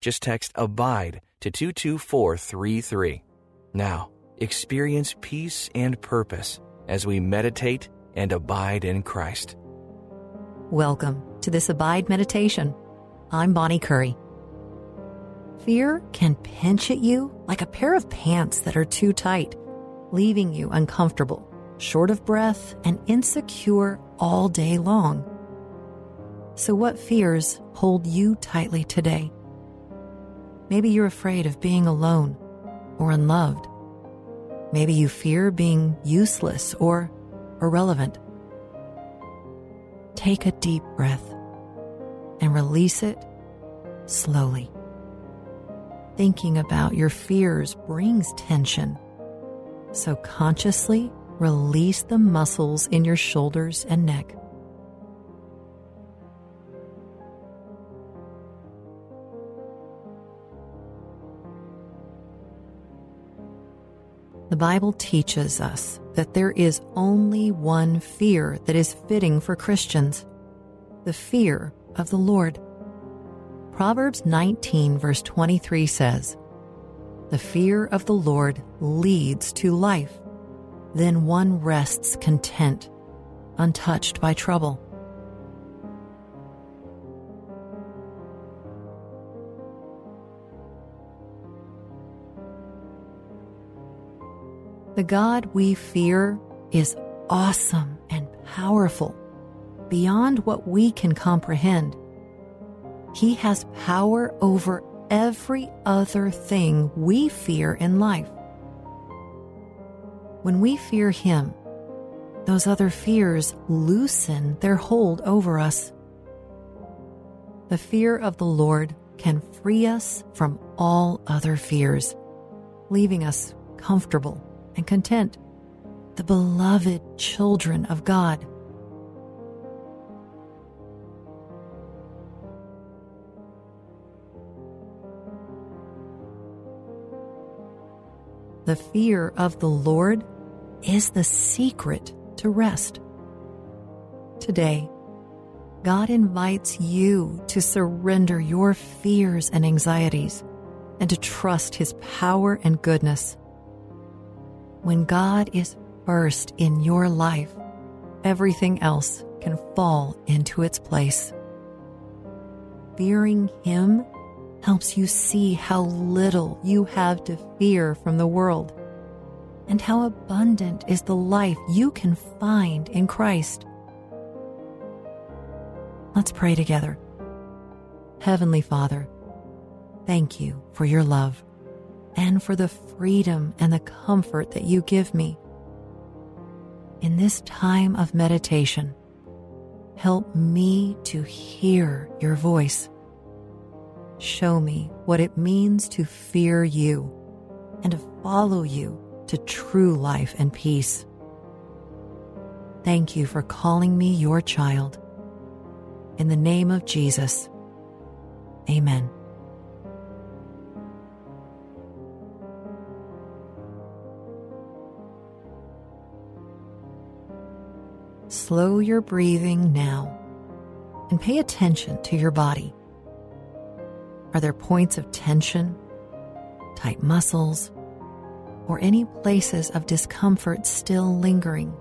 Just text ABIDE to 22433. Now, experience peace and purpose as we meditate and abide in Christ. Welcome to this Abide Meditation. I'm Bonnie Curry. Fear can pinch at you like a pair of pants that are too tight, leaving you uncomfortable, short of breath, and insecure all day long. So, what fears hold you tightly today? Maybe you're afraid of being alone or unloved. Maybe you fear being useless or irrelevant. Take a deep breath and release it slowly. Thinking about your fears brings tension. So consciously release the muscles in your shoulders and neck. The Bible teaches us that there is only one fear that is fitting for Christians the fear of the Lord. Proverbs 19, verse 23 says, The fear of the Lord leads to life. Then one rests content, untouched by trouble. The God we fear is awesome and powerful, beyond what we can comprehend. He has power over every other thing we fear in life. When we fear Him, those other fears loosen their hold over us. The fear of the Lord can free us from all other fears, leaving us comfortable and content, the beloved children of God. The fear of the Lord is the secret to rest. Today, God invites you to surrender your fears and anxieties and to trust His power and goodness. When God is first in your life, everything else can fall into its place. Fearing Him helps you see how little you have to fear from the world and how abundant is the life you can find in Christ. Let's pray together. Heavenly Father, thank you for your love and for the freedom and the comfort that you give me. In this time of meditation, help me to hear your voice. Show me what it means to fear you and to follow you to true life and peace. Thank you for calling me your child. In the name of Jesus, amen. Slow your breathing now and pay attention to your body. Are there points of tension, tight muscles, or any places of discomfort still lingering?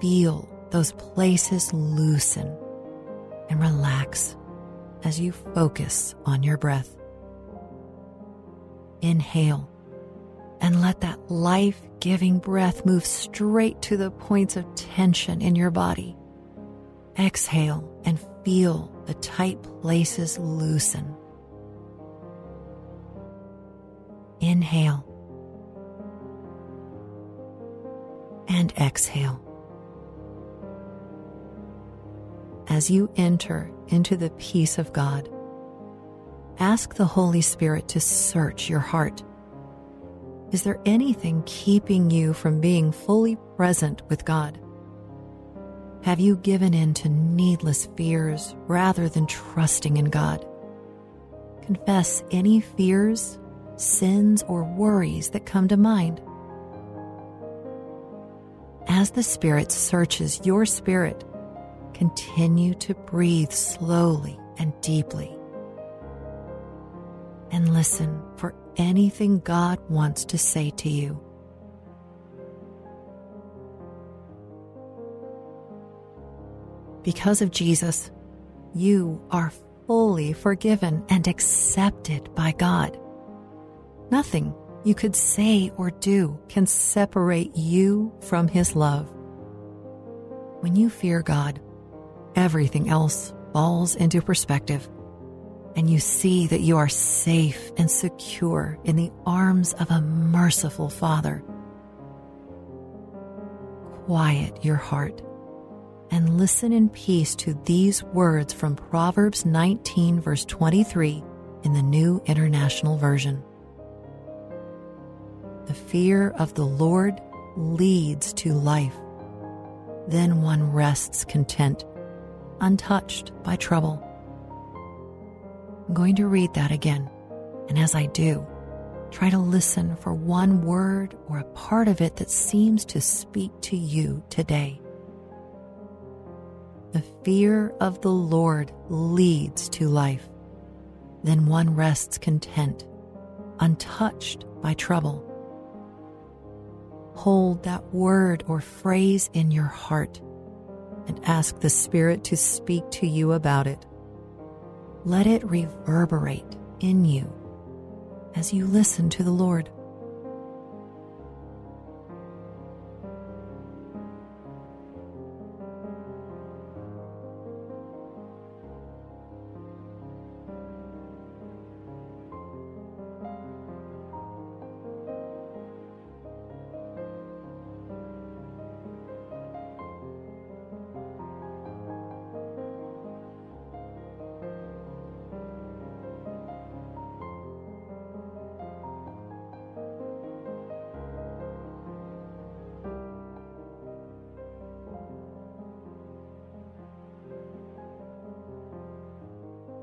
Feel those places loosen and relax as you focus on your breath. Inhale and let that life giving breath move straight to the points of tension in your body. Exhale and feel the tight places loosen. Inhale and exhale. As you enter into the peace of God, ask the Holy Spirit to search your heart. Is there anything keeping you from being fully present with God? Have you given in to needless fears rather than trusting in God? Confess any fears, sins, or worries that come to mind. As the Spirit searches your spirit, continue to breathe slowly and deeply. And listen for anything God wants to say to you. Because of Jesus, you are fully forgiven and accepted by God. Nothing you could say or do can separate you from His love. When you fear God, everything else falls into perspective, and you see that you are safe and secure in the arms of a merciful Father. Quiet your heart and listen in peace to these words from Proverbs 19, verse 23 in the New International Version. The fear of the Lord leads to life. Then one rests content, untouched by trouble. I'm going to read that again, and as I do, try to listen for one word or a part of it that seems to speak to you today. The fear of the Lord leads to life. Then one rests content, untouched by trouble. Hold that word or phrase in your heart and ask the Spirit to speak to you about it. Let it reverberate in you as you listen to the Lord.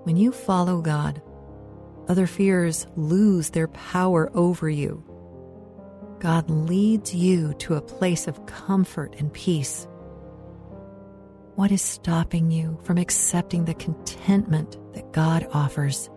When you follow God, other fears lose their power over you. God leads you to a place of comfort and peace. What is stopping you from accepting the contentment that God offers?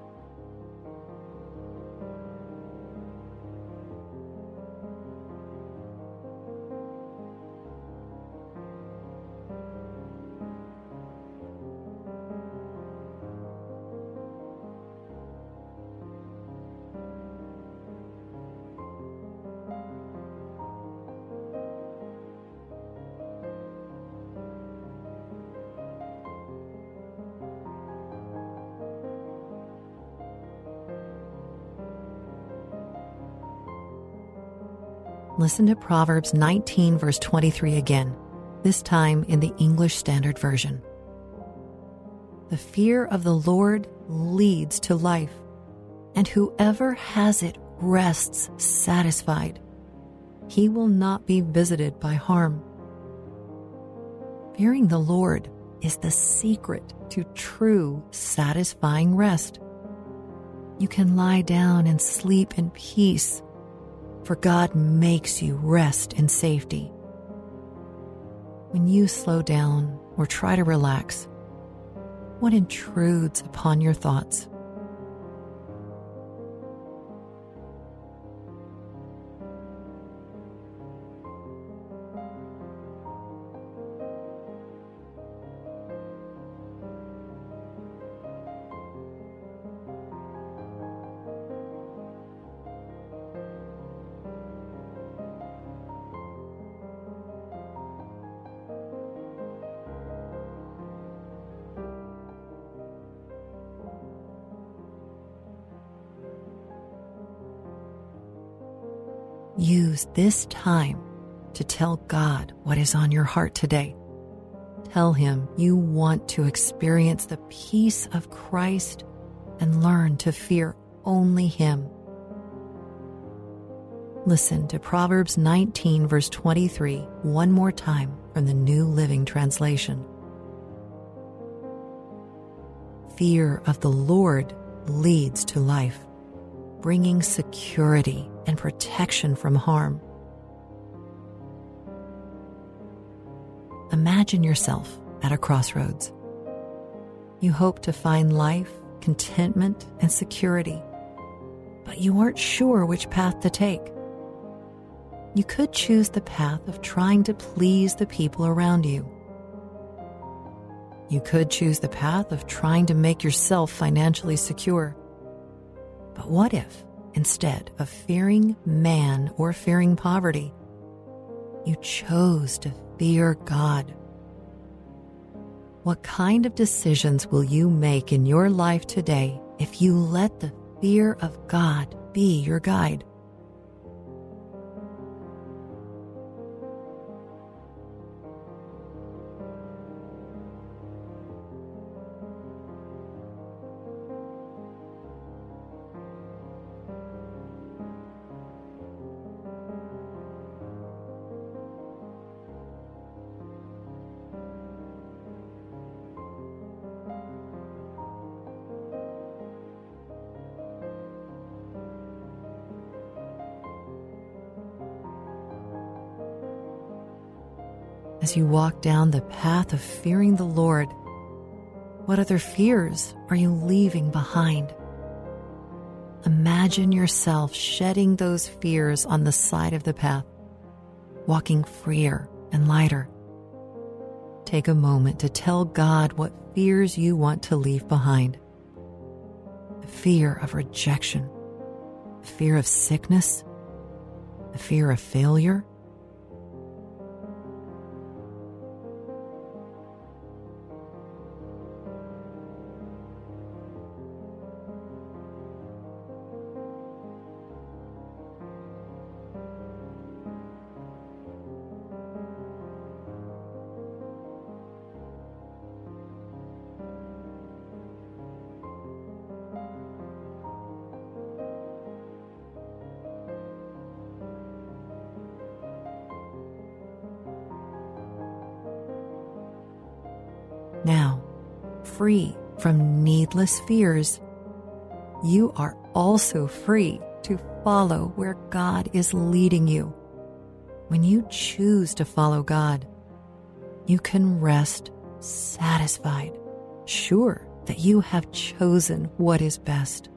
Listen to Proverbs 19, verse 23 again, this time in the English Standard Version. The fear of the Lord leads to life, and whoever has it rests satisfied. He will not be visited by harm. Fearing the Lord is the secret to true, satisfying rest. You can lie down and sleep in peace for God makes you rest in safety. When you slow down or try to relax, what intrudes upon your thoughts? Use this time to tell God what is on your heart today. Tell Him you want to experience the peace of Christ and learn to fear only Him. Listen to Proverbs 19, verse 23, one more time from the New Living Translation. Fear of the Lord leads to life, bringing security and protection from harm. Imagine yourself at a crossroads. You hope to find life, contentment, and security, but you aren't sure which path to take. You could choose the path of trying to please the people around you. You could choose the path of trying to make yourself financially secure. But what if, instead of fearing man or fearing poverty, you chose to fear God? What kind of decisions will you make in your life today if you let the fear of God be your guide? As you walk down the path of fearing the Lord? What other fears are you leaving behind? Imagine yourself shedding those fears on the side of the path, walking freer and lighter. Take a moment to tell God what fears you want to leave behind the fear of rejection, the fear of sickness, the fear of failure Now, free from needless fears, you are also free to follow where God is leading you. When you choose to follow God, you can rest satisfied, sure that you have chosen what is best.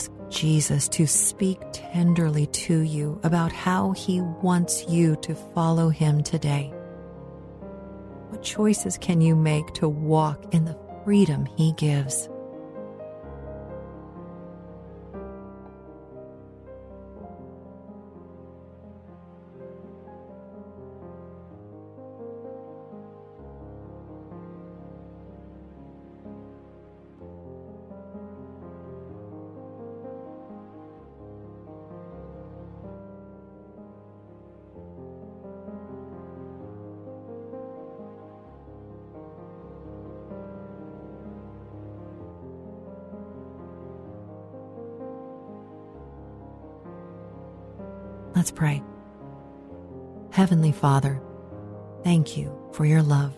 Ask Jesus to speak tenderly to you about how he wants you to follow him today. What choices can you make to walk in the freedom he gives? Let's pray. Heavenly Father, thank you for your love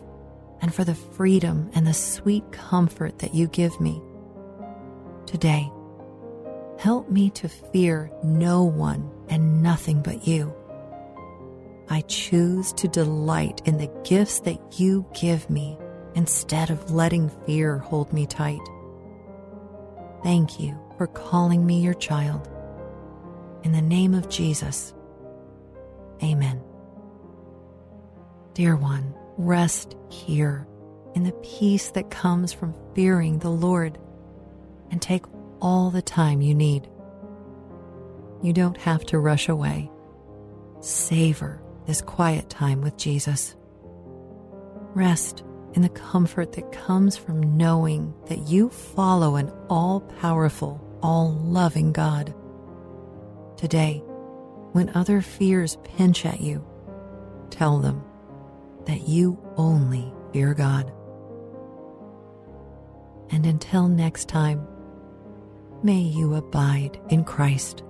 and for the freedom and the sweet comfort that you give me. Today, help me to fear no one and nothing but you. I choose to delight in the gifts that you give me instead of letting fear hold me tight. Thank you for calling me your child. In the name of Jesus, Amen. Dear one, rest here in the peace that comes from fearing the Lord and take all the time you need. You don't have to rush away. Savor this quiet time with Jesus. Rest in the comfort that comes from knowing that you follow an all powerful, all loving God. Today, when other fears pinch at you, tell them that you only fear God. And until next time, may you abide in Christ.